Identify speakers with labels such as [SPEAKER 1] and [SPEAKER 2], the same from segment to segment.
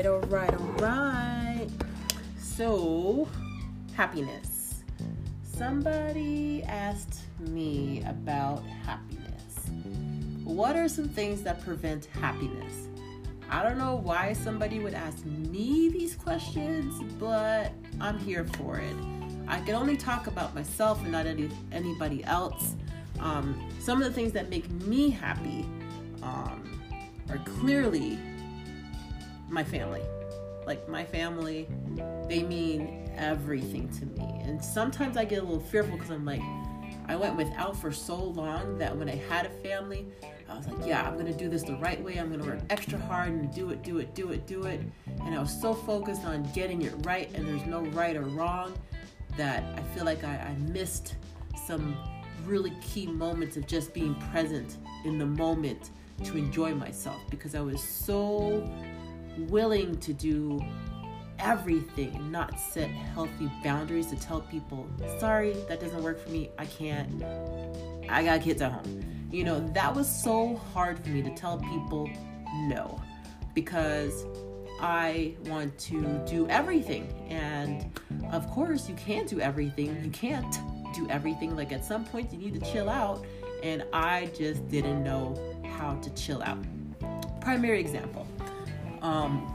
[SPEAKER 1] right, all right, all right. So, happiness. Somebody asked me about happiness. What are some things that prevent happiness? I don't know why somebody would ask me these questions, but I'm here for it. I can only talk about myself and not any, anybody else. Um, some of the things that make me happy um, are clearly my family. Like my family, they mean everything to me. And sometimes I get a little fearful because I'm like, I went without for so long that when I had a family, I was like, yeah, I'm gonna do this the right way. I'm gonna work extra hard and do it, do it, do it, do it. And I was so focused on getting it right, and there's no right or wrong that I feel like I, I missed some really key moments of just being present in the moment to enjoy myself because I was so willing to do everything and not set healthy boundaries to tell people, sorry, that doesn't work for me. I can't. I got kids at home. You know, that was so hard for me to tell people no because I want to do everything. And of course, you can't do everything. You can't do everything. Like at some point, you need to chill out. And I just didn't know how to chill out. Primary example. Um,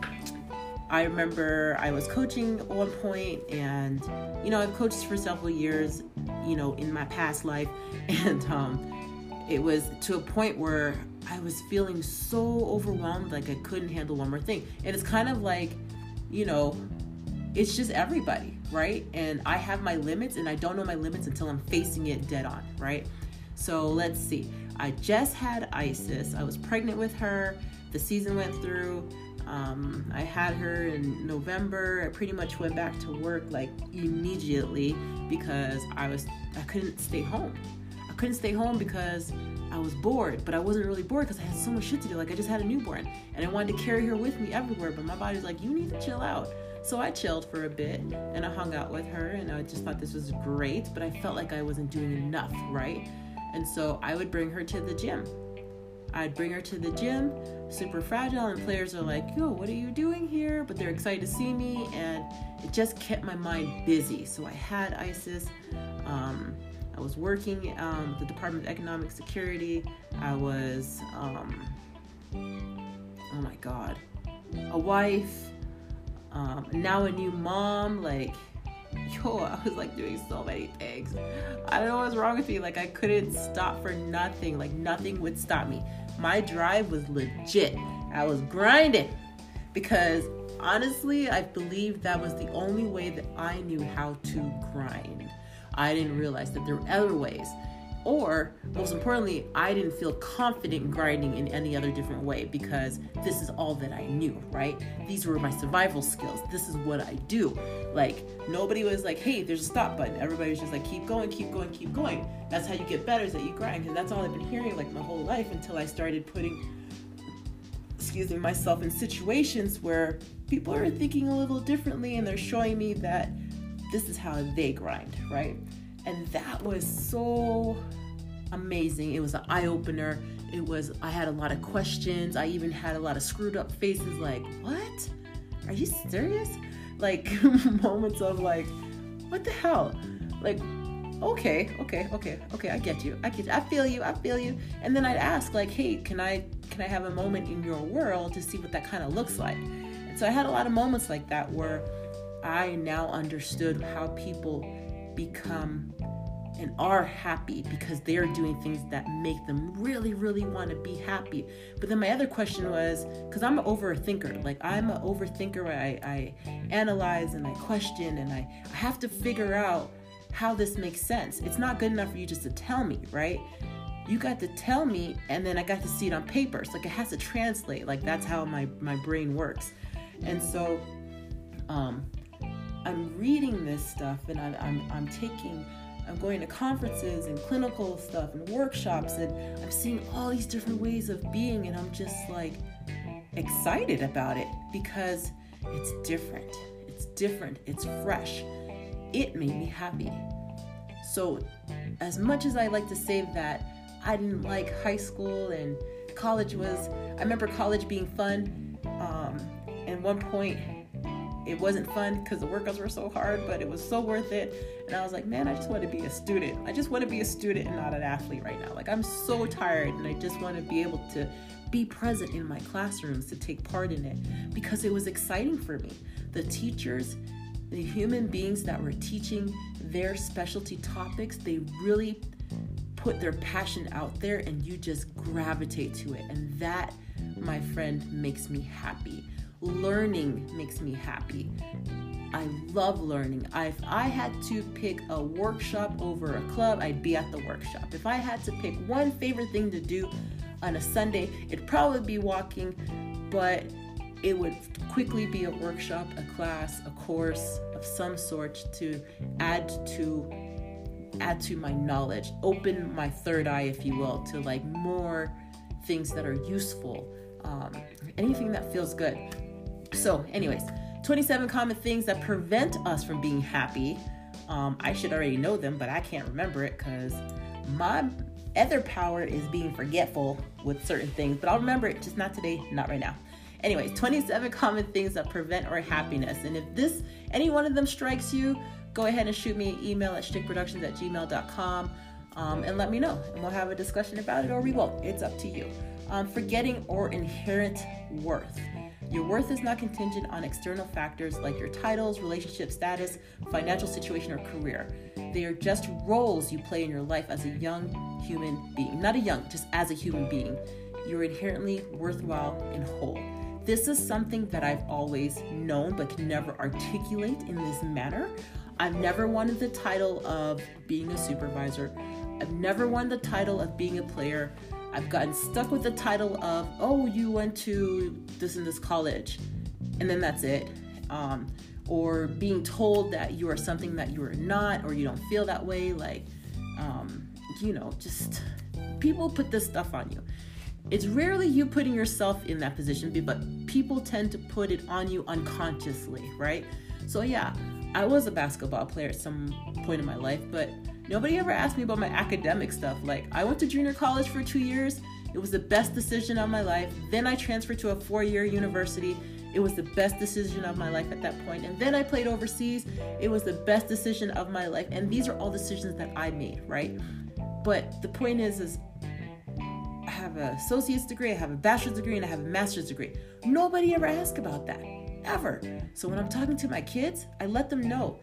[SPEAKER 1] I remember I was coaching at one point, and you know, I've coached for several years, you know, in my past life, and um, it was to a point where I was feeling so overwhelmed, like I couldn't handle one more thing. And it's kind of like, you know, it's just everybody, right? And I have my limits, and I don't know my limits until I'm facing it dead on, right? So let's see. I just had Isis. I was pregnant with her. The season went through. Um, I had her in November. I pretty much went back to work like immediately because I was I couldn't stay home. I couldn't stay home because I was bored, but I wasn't really bored because I had so much shit to do. Like I just had a newborn and I wanted to carry her with me everywhere, but my body's like, you need to chill out. So I chilled for a bit and I hung out with her and I just thought this was great, but I felt like I wasn't doing enough, right? And so I would bring her to the gym. I'd bring her to the gym, super fragile, and players are like, yo, what are you doing here? But they're excited to see me, and it just kept my mind busy. So I had Isis. Um, I was working um, the Department of Economic Security. I was, um, oh my God, a wife, um, now a new mom. Like, yo, I was like doing so many things. I don't know what's wrong with me. Like, I couldn't stop for nothing. Like, nothing would stop me. My drive was legit. I was grinding because honestly, I believe that was the only way that I knew how to grind. I didn't realize that there were other ways. Or, most importantly, I didn't feel confident grinding in any other different way because this is all that I knew, right? These were my survival skills. This is what I do. Like, nobody was like, hey, there's a stop button. Everybody was just like, keep going, keep going, keep going. That's how you get better, is that you grind. Because that's all I've been hearing like my whole life until I started putting, excuse me, myself in situations where people are thinking a little differently and they're showing me that this is how they grind, right? And that was so amazing. It was an eye opener. It was, I had a lot of questions. I even had a lot of screwed up faces like, what? Are you serious? Like moments of like, what the hell? Like, okay, okay, okay, okay, I get you. I get you. I feel you. I feel you. And then I'd ask like, hey, can I can I have a moment in your world to see what that kind of looks like? And so I had a lot of moments like that where I now understood how people become and are happy because they're doing things that make them really, really want to be happy. But then my other question was because I'm an overthinker, like I'm an overthinker, I, I analyze and I question and I, I have to figure out how this makes sense. It's not good enough for you just to tell me, right? You got to tell me and then I got to see it on paper. So like it has to translate. Like that's how my, my brain works. And so um I'm reading this stuff and I'm, I'm, I'm taking, I'm going to conferences and clinical stuff and workshops and I'm seeing all these different ways of being and I'm just like excited about it because it's different. It's different. It's fresh. It made me happy. So, as much as I like to say that I didn't like high school and college was, I remember college being fun. Um, and one point, it wasn't fun because the workouts were so hard, but it was so worth it. And I was like, man, I just want to be a student. I just want to be a student and not an athlete right now. Like, I'm so tired and I just want to be able to be present in my classrooms to take part in it because it was exciting for me. The teachers, the human beings that were teaching their specialty topics, they really put their passion out there and you just gravitate to it. And that, my friend, makes me happy. Learning makes me happy. I love learning. If I had to pick a workshop over a club, I'd be at the workshop. If I had to pick one favorite thing to do on a Sunday, it'd probably be walking, but it would quickly be a workshop, a class, a course of some sort to add to add to my knowledge, open my third eye, if you will, to like more things that are useful, um, anything that feels good. So, anyways, 27 common things that prevent us from being happy. Um, I should already know them, but I can't remember it because my other power is being forgetful with certain things. But I'll remember it, just not today, not right now. Anyways, 27 common things that prevent our happiness. And if this, any one of them strikes you, go ahead and shoot me an email at stickproductions at gmail.com um, and let me know. And we'll have a discussion about it or we won't. It's up to you. Um, forgetting or inherent worth. Your worth is not contingent on external factors like your titles, relationship status, financial situation, or career. They are just roles you play in your life as a young human being. Not a young, just as a human being. You're inherently worthwhile and whole. This is something that I've always known but can never articulate in this manner. I've never wanted the title of being a supervisor. I've never won the title of being a player. I've gotten stuck with the title of, oh, you went to this and this college, and then that's it. Um, or being told that you are something that you are not, or you don't feel that way. Like, um, you know, just people put this stuff on you. It's rarely you putting yourself in that position, but people tend to put it on you unconsciously, right? So, yeah, I was a basketball player at some point in my life, but nobody ever asked me about my academic stuff. Like, I went to junior college for two years. It was the best decision of my life. Then I transferred to a four year university. It was the best decision of my life at that point. And then I played overseas. It was the best decision of my life. And these are all decisions that I made, right? But the point is, is I have an associate's degree, I have a bachelor's degree, and I have a master's degree. Nobody ever asked about that ever. So when I'm talking to my kids, I let them know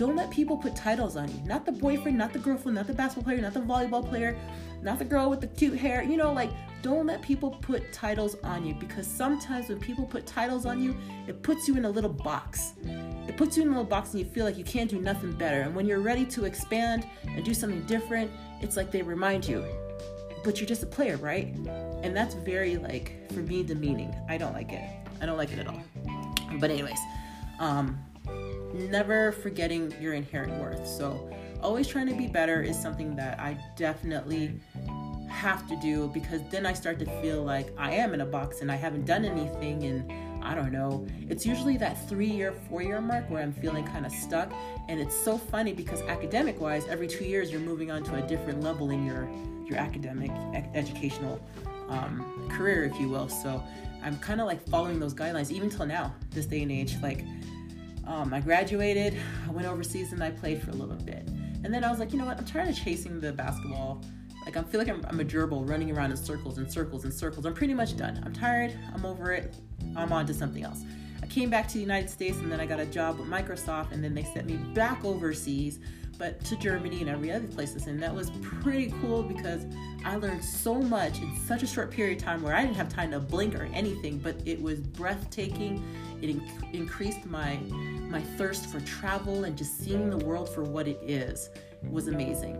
[SPEAKER 1] don't let people put titles on you. Not the boyfriend, not the girlfriend, not the basketball player, not the volleyball player, not the girl with the cute hair. You know, like, don't let people put titles on you because sometimes when people put titles on you, it puts you in a little box. It puts you in a little box and you feel like you can't do nothing better. And when you're ready to expand and do something different, it's like they remind you, but you're just a player, right? And that's very, like, for me, demeaning. I don't like it. I don't like it at all. But anyways, um, never forgetting your inherent worth. So always trying to be better is something that I definitely have to do because then I start to feel like I am in a box and I haven't done anything and I don't know. It's usually that three year, four year mark where I'm feeling kind of stuck. And it's so funny because academic wise, every two years you're moving on to a different level in your your academic educational um, career, if you will. So I'm kind of like following those guidelines even till now, this day and age. Like, um, I graduated, I went overseas, and I played for a little bit. And then I was like, you know what? I'm tired of chasing the basketball. Like, I feel like I'm, I'm a gerbil running around in circles and circles and circles. I'm pretty much done. I'm tired. I'm over it. I'm on to something else. I came back to the United States and then I got a job with Microsoft, and then they sent me back overseas but to Germany and every other places. And that was pretty cool because I learned so much in such a short period of time where I didn't have time to blink or anything, but it was breathtaking. It inc- increased my my thirst for travel and just seeing the world for what it is. Was amazing.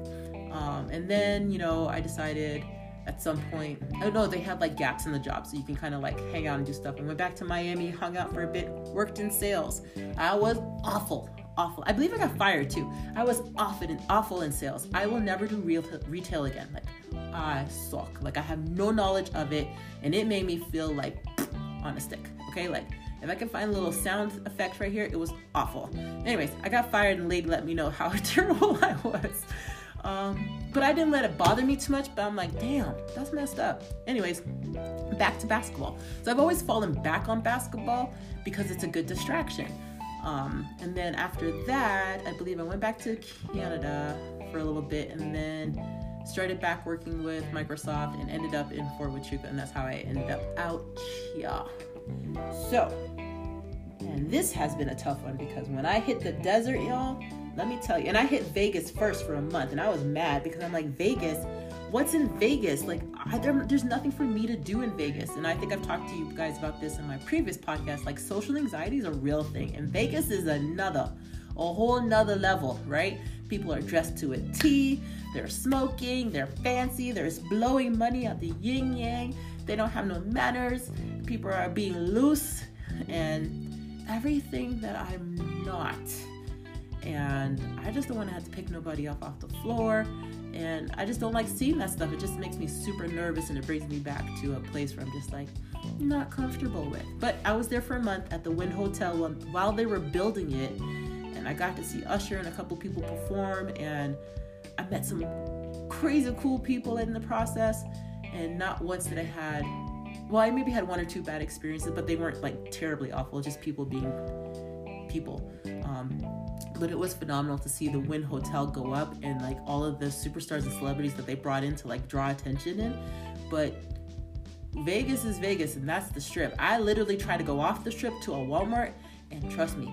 [SPEAKER 1] Um, and then, you know, I decided at some point, I don't know, they had like gaps in the job so you can kind of like hang out and do stuff. I went back to Miami, hung out for a bit, worked in sales. I was awful awful. I believe I got fired too. I was awful awful in sales. I will never do real retail again. Like I suck. Like I have no knowledge of it, and it made me feel like on a stick. Okay, like if I can find a little sound effect right here, it was awful. Anyways, I got fired, and lady let me know how terrible I was. Um, but I didn't let it bother me too much. But I'm like, damn, that's messed up. Anyways, back to basketball. So I've always fallen back on basketball because it's a good distraction. Um, and then after that, I believe I went back to Canada for a little bit and then started back working with Microsoft and ended up in Fort Huachuca, and that's how I ended up out here. So, and this has been a tough one because when I hit the desert, y'all, let me tell you, and I hit Vegas first for a month, and I was mad because I'm like, Vegas, what's in Vegas? Like, I, there, there's nothing for me to do in Vegas. And I think I've talked to you guys about this in my previous podcast. Like, social anxiety is a real thing, and Vegas is another, a whole nother level, right? People are dressed to a T, they're smoking, they're fancy, they're blowing money at the yin yang, they don't have no manners, people are being loose, and everything that I'm not. And I just don't want to have to pick nobody up off the floor and I just don't like seeing that stuff. It just makes me super nervous and it brings me back to a place where I'm just like not comfortable with. But I was there for a month at the Wynn Hotel while they were building it, and I got to see Usher and a couple people perform, and I met some crazy cool people in the process. And not once did I had, well, I maybe had one or two bad experiences, but they weren't like terribly awful. Just people being people. Um, but it was phenomenal to see the Wynn Hotel go up and like all of the superstars and celebrities that they brought in to like draw attention in. But Vegas is Vegas and that's the strip. I literally tried to go off the strip to a Walmart and trust me,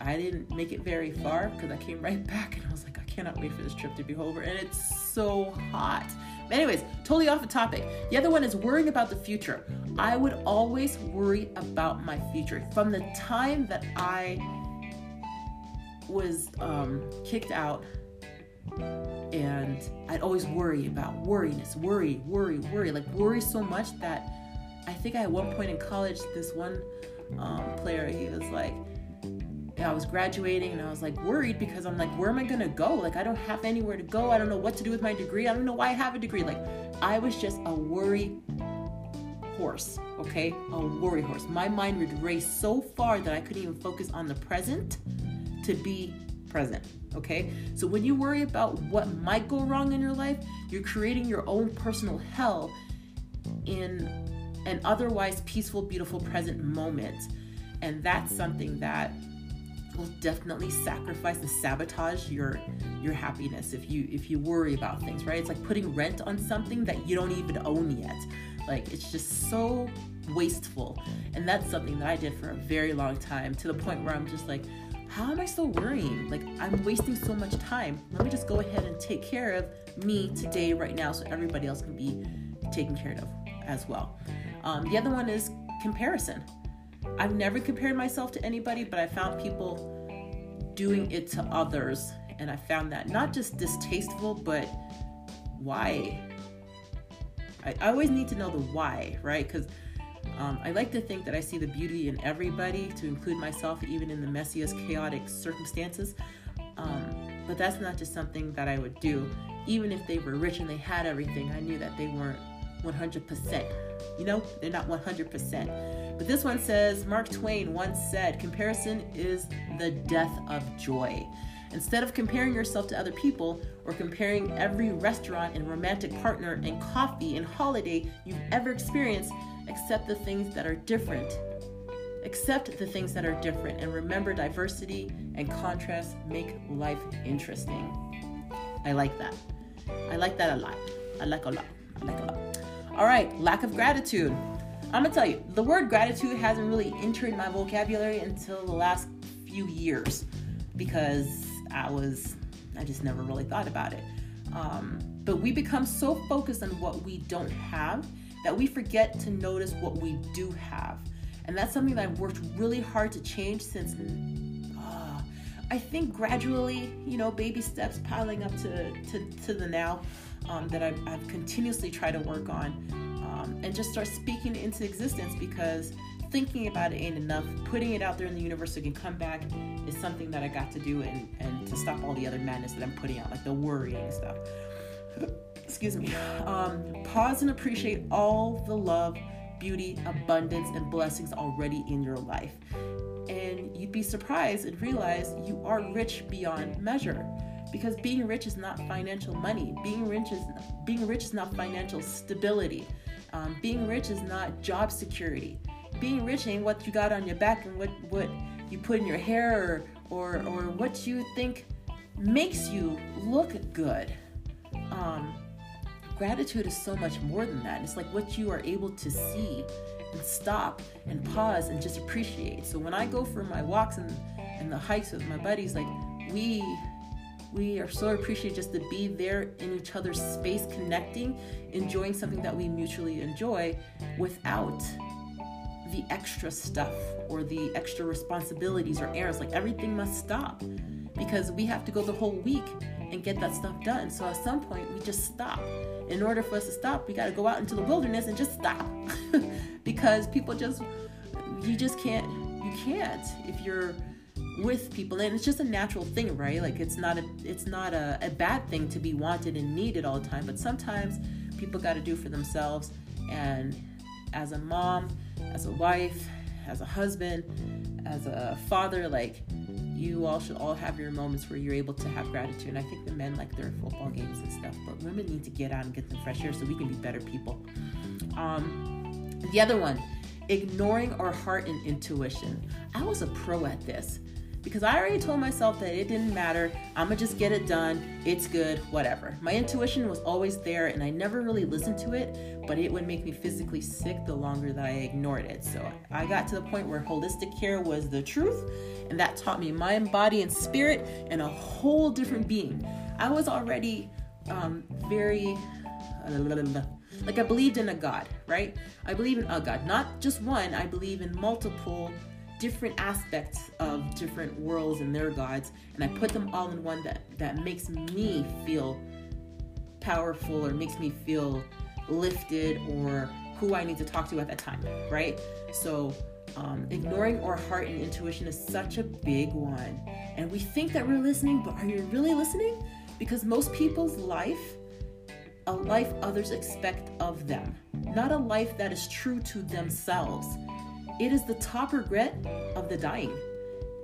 [SPEAKER 1] I didn't make it very far because I came right back and I was like, I cannot wait for this trip to be over. And it's so hot. Anyways, totally off the topic. The other one is worrying about the future. I would always worry about my future. From the time that I was um, kicked out and I'd always worry about worriness, worry, worry, worry, like worry so much that I think I at one point in college, this one um, player, he was like, I was graduating and I was like worried because I'm like, where am I gonna go? Like, I don't have anywhere to go. I don't know what to do with my degree. I don't know why I have a degree. Like, I was just a worry horse, okay? A worry horse. My mind would race so far that I couldn't even focus on the present to be present. Okay, so when you worry about what might go wrong in your life, you're creating your own personal hell in an otherwise peaceful, beautiful present moment. And that's something that will definitely sacrifice and sabotage your your happiness if you if you worry about things right it's like putting rent on something that you don't even own yet like it's just so wasteful and that's something that i did for a very long time to the point where i'm just like how am I still worrying? Like, I'm wasting so much time. Let me just go ahead and take care of me today, right now, so everybody else can be taken care of as well. Um, the other one is comparison. I've never compared myself to anybody, but I found people doing it to others, and I found that not just distasteful, but why? I, I always need to know the why, right? Because um, I like to think that I see the beauty in everybody, to include myself, even in the messiest, chaotic circumstances. Um, but that's not just something that I would do. Even if they were rich and they had everything, I knew that they weren't 100%. You know, they're not 100%. But this one says Mark Twain once said, Comparison is the death of joy. Instead of comparing yourself to other people or comparing every restaurant and romantic partner and coffee and holiday you've ever experienced, accept the things that are different. Accept the things that are different and remember diversity and contrast make life interesting. I like that. I like that a lot. I like a lot. I like a lot. All right, lack of gratitude. I'm gonna tell you, the word gratitude hasn't really entered my vocabulary until the last few years because I was, I just never really thought about it. Um, but we become so focused on what we don't have that we forget to notice what we do have. And that's something that I've worked really hard to change since uh, I think gradually, you know, baby steps piling up to, to, to the now um, that I've, I've, continuously tried to work on and just start speaking into existence because thinking about it ain't enough. Putting it out there in the universe so it can come back is something that I got to do and, and to stop all the other madness that I'm putting out, like the worrying stuff excuse me, um, pause and appreciate all the love, beauty, abundance, and blessings already in your life. And you'd be surprised and realize you are rich beyond measure because being rich is not financial money. Being rich is being rich is not financial stability. Um, being rich is not job security. Being rich ain't what you got on your back and what what you put in your hair or or, or what you think makes you look good. Um, gratitude is so much more than that. It's like what you are able to see and stop and pause and just appreciate. So when I go for my walks and, and the hikes with my buddies, like we we are so appreciative just to be there in each other's space, connecting, enjoying something that we mutually enjoy without the extra stuff or the extra responsibilities or errands. Like everything must stop because we have to go the whole week and get that stuff done. So at some point, we just stop. In order for us to stop, we got to go out into the wilderness and just stop because people just, you just can't, you can't if you're with people and it's just a natural thing right? Like it's not a it's not a, a bad thing to be wanted and needed all the time but sometimes people got to do for themselves and as a mom as a wife as a husband as a father like you all should all have your moments where you're able to have gratitude and i think the men like their football games and stuff but women need to get out and get some fresh air so we can be better people. Um the other one ignoring our heart and intuition. I was a pro at this because I already told myself that it didn't matter. I'm gonna just get it done. It's good, whatever. My intuition was always there and I never really listened to it, but it would make me physically sick the longer that I ignored it. So I got to the point where holistic care was the truth, and that taught me mind, body, and spirit and a whole different being. I was already um, very. like I believed in a God, right? I believe in a God, not just one. I believe in multiple different aspects of different worlds and their gods and I put them all in one that that makes me feel powerful or makes me feel lifted or who I need to talk to at that time, right? So um, ignoring our heart and intuition is such a big one. And we think that we're listening, but are you really listening? Because most people's life, a life others expect of them, not a life that is true to themselves. It is the top regret of the dying.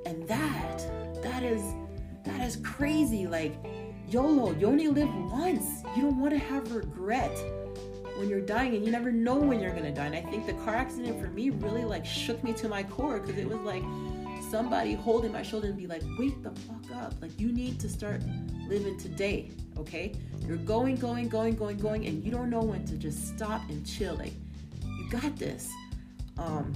[SPEAKER 1] And that, that is, that is crazy. Like, YOLO, you only live once. You don't want to have regret when you're dying and you never know when you're gonna die. And I think the car accident for me really like shook me to my core because it was like somebody holding my shoulder and be like, wake the fuck up. Like you need to start living today, okay? You're going, going, going, going, going, and you don't know when to just stop and chill. Like, you got this. Um,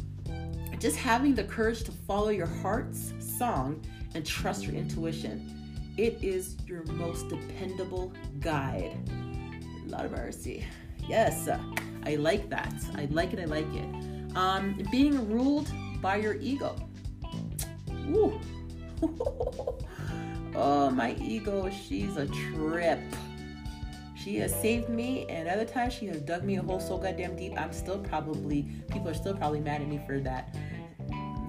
[SPEAKER 1] just having the courage to follow your heart's song and trust your intuition. It is your most dependable guide. A Lot of mercy. Yes, I like that. I like it. I like it. Um, being ruled by your ego. Ooh. oh, my ego. She's a trip. She has saved me, and other times she has dug me a hole so goddamn deep. I'm still probably people are still probably mad at me for that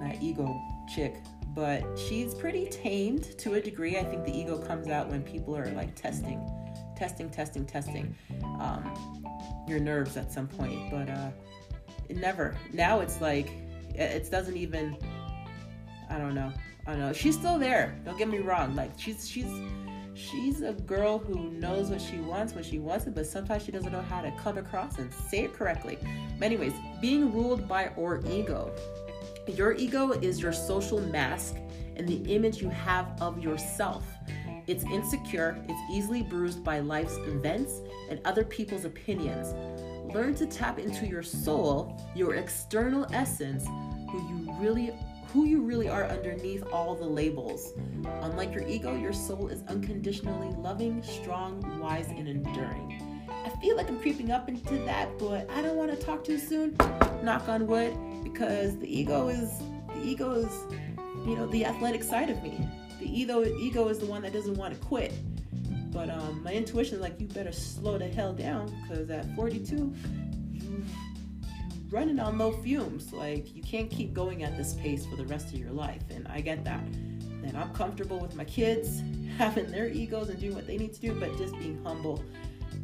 [SPEAKER 1] that ego chick. But she's pretty tamed to a degree. I think the ego comes out when people are like testing, testing, testing, testing um, your nerves at some point. But uh, never. Now it's like it doesn't even. I don't know. I don't know. She's still there. Don't get me wrong. Like she's she's she's a girl who knows what she wants when she wants it, but sometimes she doesn't know how to come across and say it correctly. But anyways, being ruled by our ego. Your ego is your social mask and the image you have of yourself. It's insecure, it's easily bruised by life's events and other people's opinions. Learn to tap into your soul, your external essence, who you really who you really are underneath all the labels. Unlike your ego, your soul is unconditionally loving, strong, wise, and enduring. I feel like I'm creeping up into that, but I don't want to talk too soon. Knock on wood, because the ego is the ego is, you know, the athletic side of me. The ego ego is the one that doesn't want to quit. But um, my intuition is like, you better slow the hell down, because at 42, running on low fumes. Like you can't keep going at this pace for the rest of your life, and I get that. And I'm comfortable with my kids having their egos and doing what they need to do, but just being humble,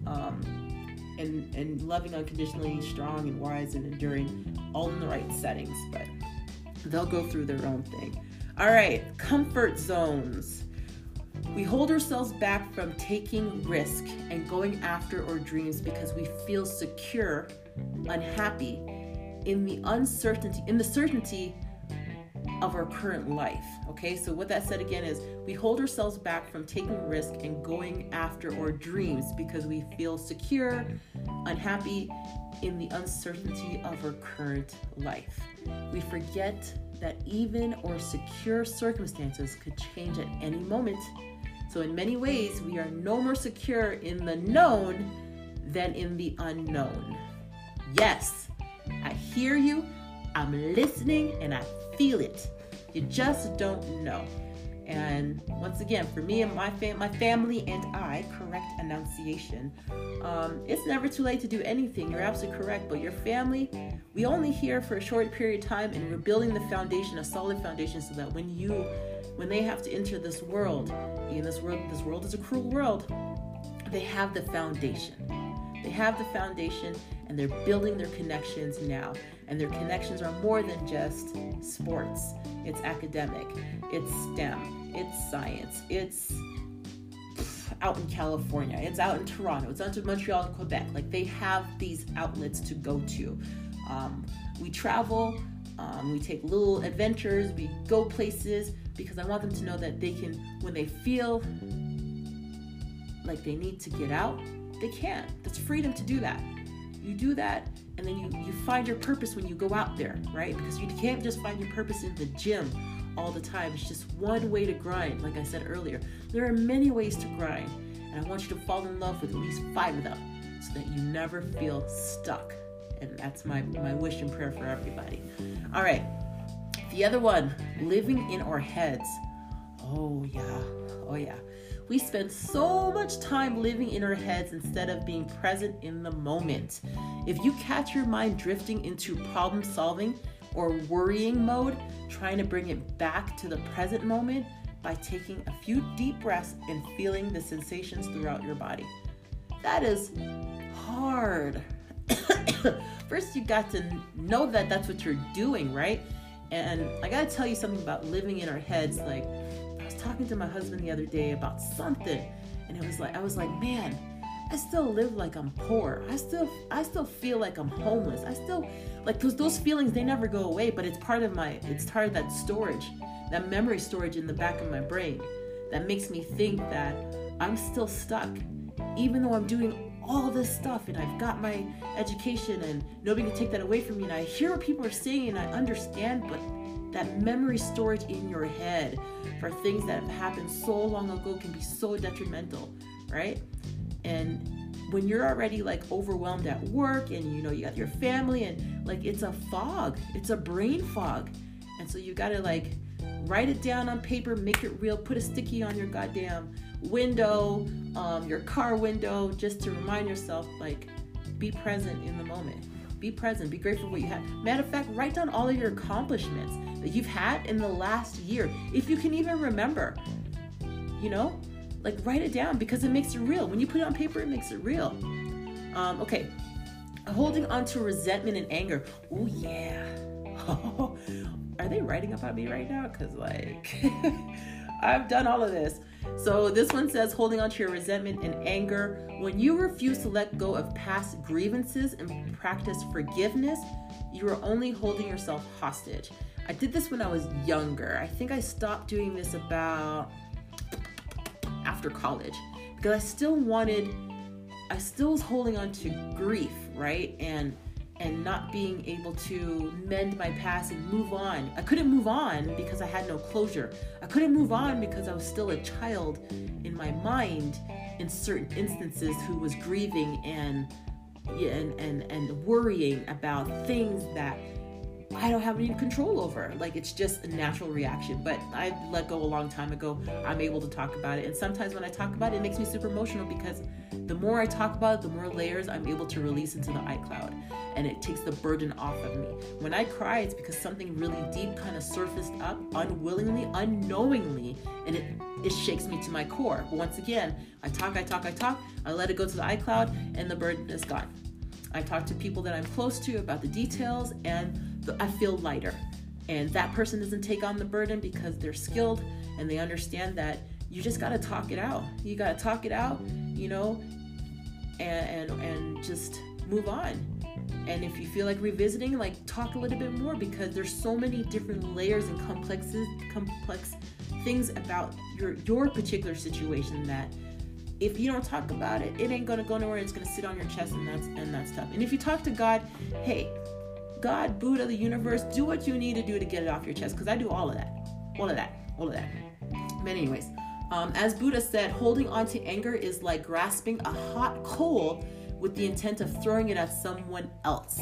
[SPEAKER 1] um, and and loving unconditionally, strong and wise and enduring, all in the right settings. But they'll go through their own thing. All right, comfort zones. We hold ourselves back from taking risk and going after our dreams because we feel secure, unhappy in the uncertainty, in the certainty of our current life. Okay, so what that said again is we hold ourselves back from taking risk and going after our dreams because we feel secure, unhappy in the uncertainty of our current life. We forget that even our secure circumstances could change at any moment so, in many ways, we are no more secure in the known than in the unknown. Yes, hear you, I'm listening, and I feel it. You just don't know. And once again, for me and my fam- my family and I, correct enunciation. Um, it's never too late to do anything. You're absolutely correct. But your family, we only here for a short period of time, and we're building the foundation, a solid foundation, so that when you when they have to enter this world, in this world, this world is a cruel world, they have the foundation. They have the foundation and they're building their connections now. And their connections are more than just sports. It's academic, it's STEM, it's science, it's out in California, it's out in Toronto, it's out in Montreal and Quebec. Like they have these outlets to go to. Um, we travel, um, we take little adventures, we go places, because I want them to know that they can, when they feel like they need to get out, they can't. That's freedom to do that. You do that, and then you, you find your purpose when you go out there, right? Because you can't just find your purpose in the gym all the time. It's just one way to grind, like I said earlier. There are many ways to grind, and I want you to fall in love with at least five of them so that you never feel stuck. And that's my, my wish and prayer for everybody. All right. The other one, living in our heads. Oh, yeah. Oh, yeah. We spend so much time living in our heads instead of being present in the moment. If you catch your mind drifting into problem solving or worrying mode, trying to bring it back to the present moment by taking a few deep breaths and feeling the sensations throughout your body. That is hard. First, you got to know that that's what you're doing, right? And I gotta tell you something about living in our heads. Like, talking to my husband the other day about something, and it was like, I was like, man, I still live like I'm poor. I still, I still feel like I'm homeless. I still, like, those those feelings they never go away. But it's part of my, it's part of that storage, that memory storage in the back of my brain, that makes me think that I'm still stuck, even though I'm doing all this stuff and I've got my education and nobody can take that away from me and I hear what people are saying and I understand, but that memory storage in your head for things that have happened so long ago can be so detrimental, right? And when you're already like overwhelmed at work and you know you got your family and like it's a fog, it's a brain fog. And so you got to like write it down on paper, make it real, put a sticky on your goddamn window, um, your car window, just to remind yourself, like, be present in the moment. Be present. Be grateful for what you have. Matter of fact, write down all of your accomplishments that you've had in the last year, if you can even remember. You know, like write it down because it makes it real. When you put it on paper, it makes it real. Um, okay, holding on to resentment and anger. Oh yeah. Are they writing about me right now? Cause like I've done all of this. So this one says holding on to your resentment and anger. When you refuse to let go of past grievances and practice forgiveness, you are only holding yourself hostage. I did this when I was younger. I think I stopped doing this about after college because I still wanted I still was holding on to grief, right? And and not being able to mend my past and move on. I couldn't move on because I had no closure. I couldn't move on because I was still a child in my mind in certain instances who was grieving and and and, and worrying about things that I don't have any control over. Like it's just a natural reaction. But I let go a long time ago. I'm able to talk about it. And sometimes when I talk about it, it makes me super emotional because the more I talk about it, the more layers I'm able to release into the iCloud. And it takes the burden off of me. When I cry, it's because something really deep kind of surfaced up unwillingly, unknowingly, and it, it shakes me to my core. But once again, I talk, I talk, I talk, I let it go to the iCloud, and the burden is gone. I talk to people that I'm close to about the details, and I feel lighter. And that person doesn't take on the burden because they're skilled and they understand that you just got to talk it out. You got to talk it out, you know, and, and and just move on. And if you feel like revisiting, like talk a little bit more because there's so many different layers and complexes complex things about your your particular situation that if you don't talk about it, it ain't gonna go nowhere. It's gonna sit on your chest, and that's and that's tough. And if you talk to God, hey, God, Buddha, the universe, do what you need to do to get it off your chest. Because I do all of that, all of that, all of that. But anyways, um, as Buddha said, holding on to anger is like grasping a hot coal with the intent of throwing it at someone else.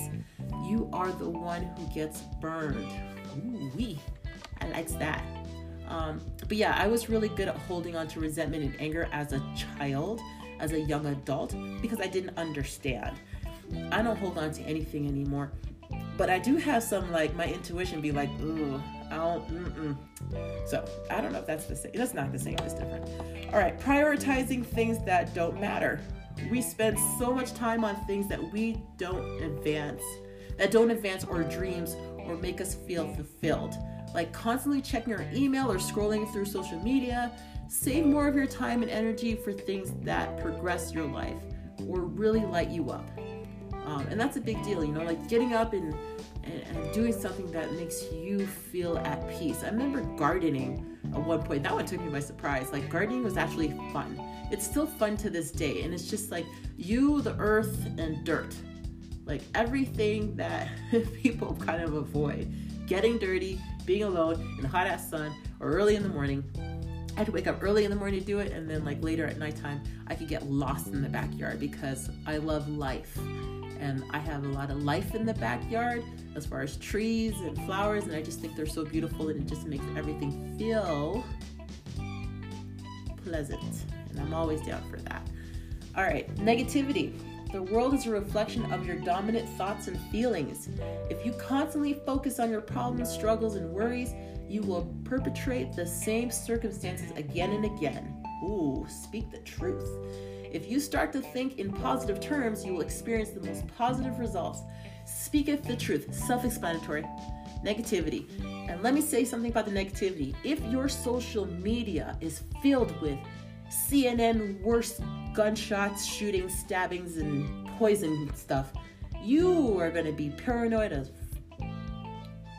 [SPEAKER 1] You are the one who gets burned. Ooh wee, I likes that. Um, but yeah, I was really good at holding on to resentment and anger as a child, as a young adult, because I didn't understand. I don't hold on to anything anymore. But I do have some like my intuition be like, ooh, I don't, mm-mm. So I don't know if that's the same. That's not the same. It's different. All right, prioritizing things that don't matter. We spend so much time on things that we don't advance, that don't advance our dreams or make us feel fulfilled like constantly checking your email or scrolling through social media. Save more of your time and energy for things that progress your life or really light you up. Um, and that's a big deal, you know, like getting up and, and, and, doing something that makes you feel at peace. I remember gardening at one point. That one took me by surprise. Like, gardening was actually fun. It's still fun to this day. And it's just like you, the earth, and dirt. Like everything that people kind of avoid getting dirty, being alone in the hot ass sun or early in the morning. I had to wake up early in the morning to do it, and then like later at nighttime, I could get lost in the backyard because I love life. And I have a lot of life in the backyard as far as trees and flowers, and I just think they're so beautiful and it just makes everything feel pleasant. And I'm always down for that. All right, negativity. The world is a reflection of your dominant thoughts and feelings. If you constantly focus on your problems, struggles, and worries, you will perpetrate the same circumstances again and again. Ooh, speak the truth. If you start to think in positive terms, you will experience the most positive results. Speaketh the truth, self explanatory. Negativity. And let me say something about the negativity. If your social media is filled with CNN worst gunshots, shootings, stabbings, and poison stuff, you are going to be paranoid as.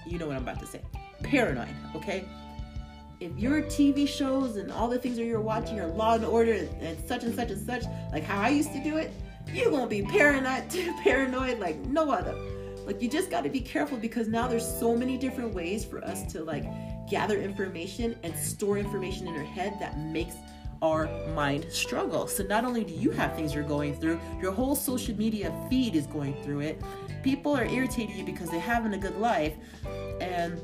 [SPEAKER 1] You know what I'm about to say. Paranoid, okay? If your TV shows and all the things that you're watching are Law and Order and such and such and such, like how I used to do it, you're gonna be paranoid, paranoid like no other. Like you just got to be careful because now there's so many different ways for us to like gather information and store information in our head that makes our mind struggle. So not only do you have things you're going through, your whole social media feed is going through it. People are irritating you because they're having a good life, and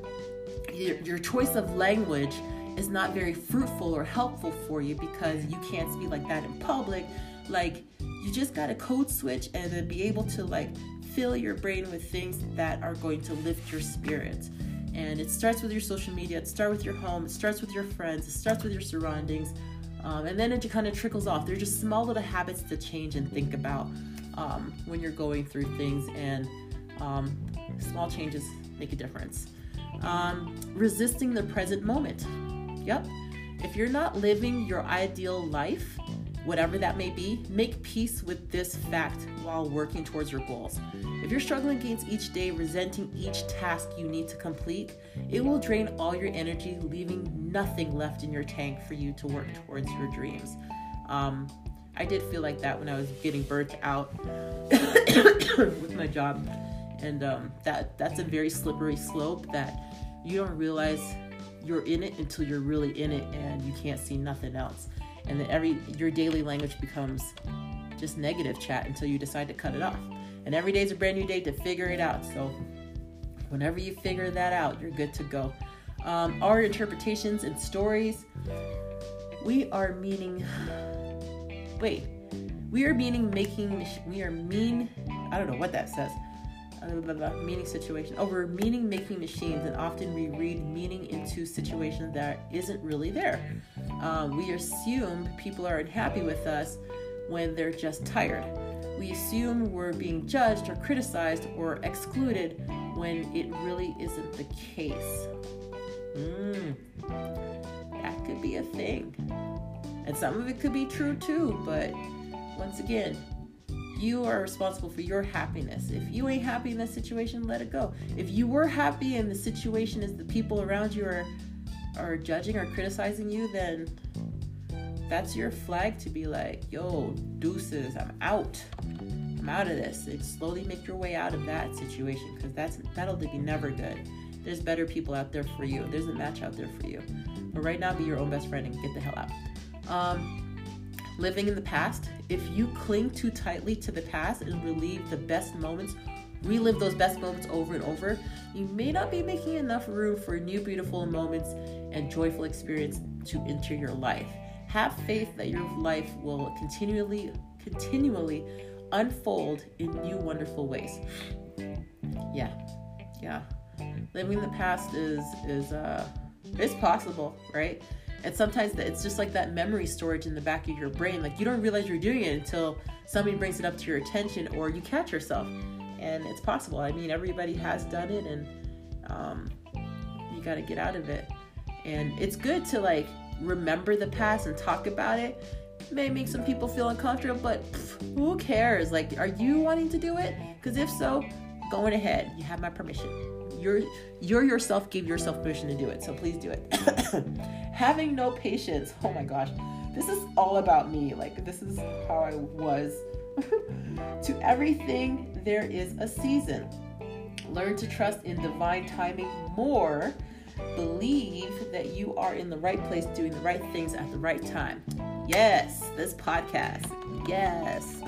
[SPEAKER 1] your, your choice of language is not very fruitful or helpful for you because you can't speak like that in public. Like you just got to code switch and then be able to like fill your brain with things that are going to lift your spirits. And it starts with your social media, it starts with your home, it starts with your friends, it starts with your surroundings. Um, and then it kind of trickles off. They're just small little habits to change and think about um, when you're going through things, and um, small changes make a difference. Um, resisting the present moment. Yep. If you're not living your ideal life, whatever that may be, make peace with this fact while working towards your goals. If you're struggling against each day, resenting each task you need to complete, it will drain all your energy, leaving nothing left in your tank for you to work towards your dreams. Um, I did feel like that when I was getting burnt out with my job, and um, that that's a very slippery slope that you don't realize you're in it until you're really in it, and you can't see nothing else and then every your daily language becomes just negative chat until you decide to cut it off. And every day is a brand new day to figure it out. So whenever you figure that out, you're good to go. Um, our interpretations and stories, we are meaning. Wait, we are meaning making. We are mean. I don't know what that says. Blah, blah, blah, meaning situation. We're meaning making machines, and often we read meaning into situations that isn't really there. Um, we assume people are unhappy with us when they're just tired. We assume we're being judged or criticized or excluded when it really isn't the case. Mm. That could be a thing. And some of it could be true too, but once again, you are responsible for your happiness. If you ain't happy in that situation, let it go. If you were happy and the situation is the people around you are are judging or criticizing you, then that's your flag to be like, yo, deuces, I'm out. I'm out of this. It's slowly make your way out of that situation because that's that'll be never good. There's better people out there for you. There's a match out there for you. But right now, be your own best friend and get the hell out. Um, living in the past, if you cling too tightly to the past and relive the best moments, relive those best moments over and over, you may not be making enough room for new beautiful moments and joyful experience to enter your life. Have faith that your life will continually, continually unfold in new wonderful ways. Yeah, yeah. Living the past is is uh, it's possible, right? And sometimes it's just like that memory storage in the back of your brain. Like you don't realize you're doing it until somebody brings it up to your attention or you catch yourself. And it's possible. I mean, everybody has done it, and um, you got to get out of it. And it's good to like remember the past and talk about it. it may make some people feel uncomfortable, but pff, who cares? Like, are you wanting to do it? Because if so, going ahead. You have my permission. You're you're yourself gave yourself permission to do it, so please do it. Having no patience. Oh my gosh, this is all about me. Like this is how I was. to everything there is a season. Learn to trust in divine timing more believe that you are in the right place doing the right things at the right time. Yes, this podcast. Yes.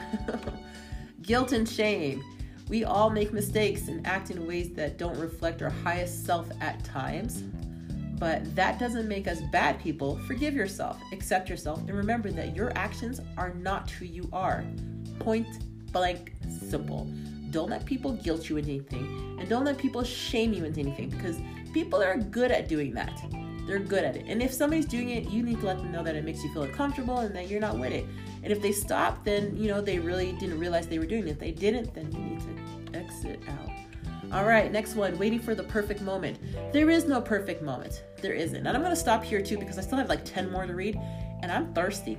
[SPEAKER 1] Guilt and shame. We all make mistakes and act in ways that don't reflect our highest self at times. But that doesn't make us bad people. Forgive yourself, accept yourself, and remember that your actions are not who you are. Point blank simple. Don't let people guilt you into anything, and don't let people shame you into anything because people are good at doing that. They're good at it. And if somebody's doing it, you need to let them know that it makes you feel uncomfortable and that you're not with it. And if they stop, then you know they really didn't realize they were doing it. If they didn't, then you need to exit out. All right, next one, waiting for the perfect moment. There is no perfect moment. There isn't. And I'm going to stop here too because I still have like 10 more to read and I'm thirsty.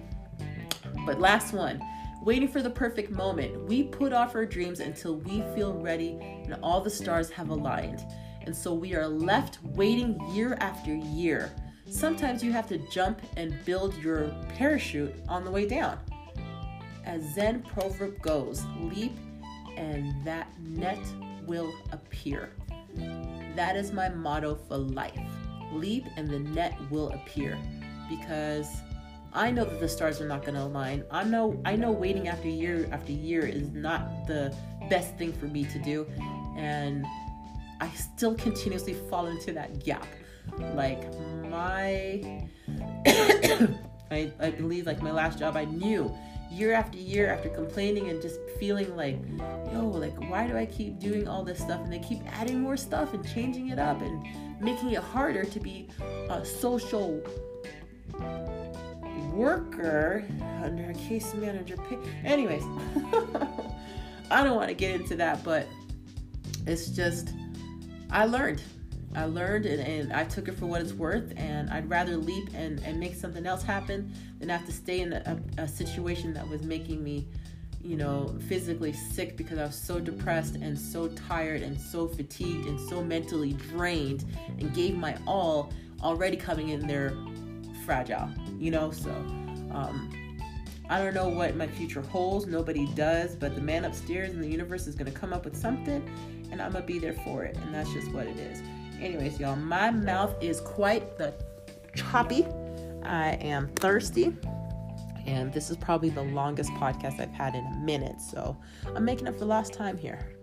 [SPEAKER 1] But last one, waiting for the perfect moment. We put off our dreams until we feel ready and all the stars have aligned. And so we are left waiting year after year. Sometimes you have to jump and build your parachute on the way down. As Zen proverb goes, leap and that net will appear. That is my motto for life. Leap and the net will appear because I know that the stars are not going to align. I know I know waiting after year after year is not the best thing for me to do and I still continuously fall into that gap. Like my I, I believe like my last job I knew year after year after complaining and just feeling like yo like why do I keep doing all this stuff and they keep adding more stuff and changing it up and making it harder to be a social worker under a case manager pay. anyways I don't want to get into that but it's just I learned. I learned and, and, I took it for what it's worth. And I'd rather leap and, and make something else happen than have to stay in a, a situation that was making me, you know, physically sick because I was so depressed and so tired and so fatigued and so mentally drained and gave my all already coming in there fragile, you know? So, um, I don't know what my future holds. Nobody does, but the man upstairs in the universe is going to come up with something and I'm gonna be there for it. And that's just what it is. Anyways, y'all, my mouth is quite the choppy. I am thirsty. And this is probably the longest podcast I've had in a minute. So I'm making up for lost time here.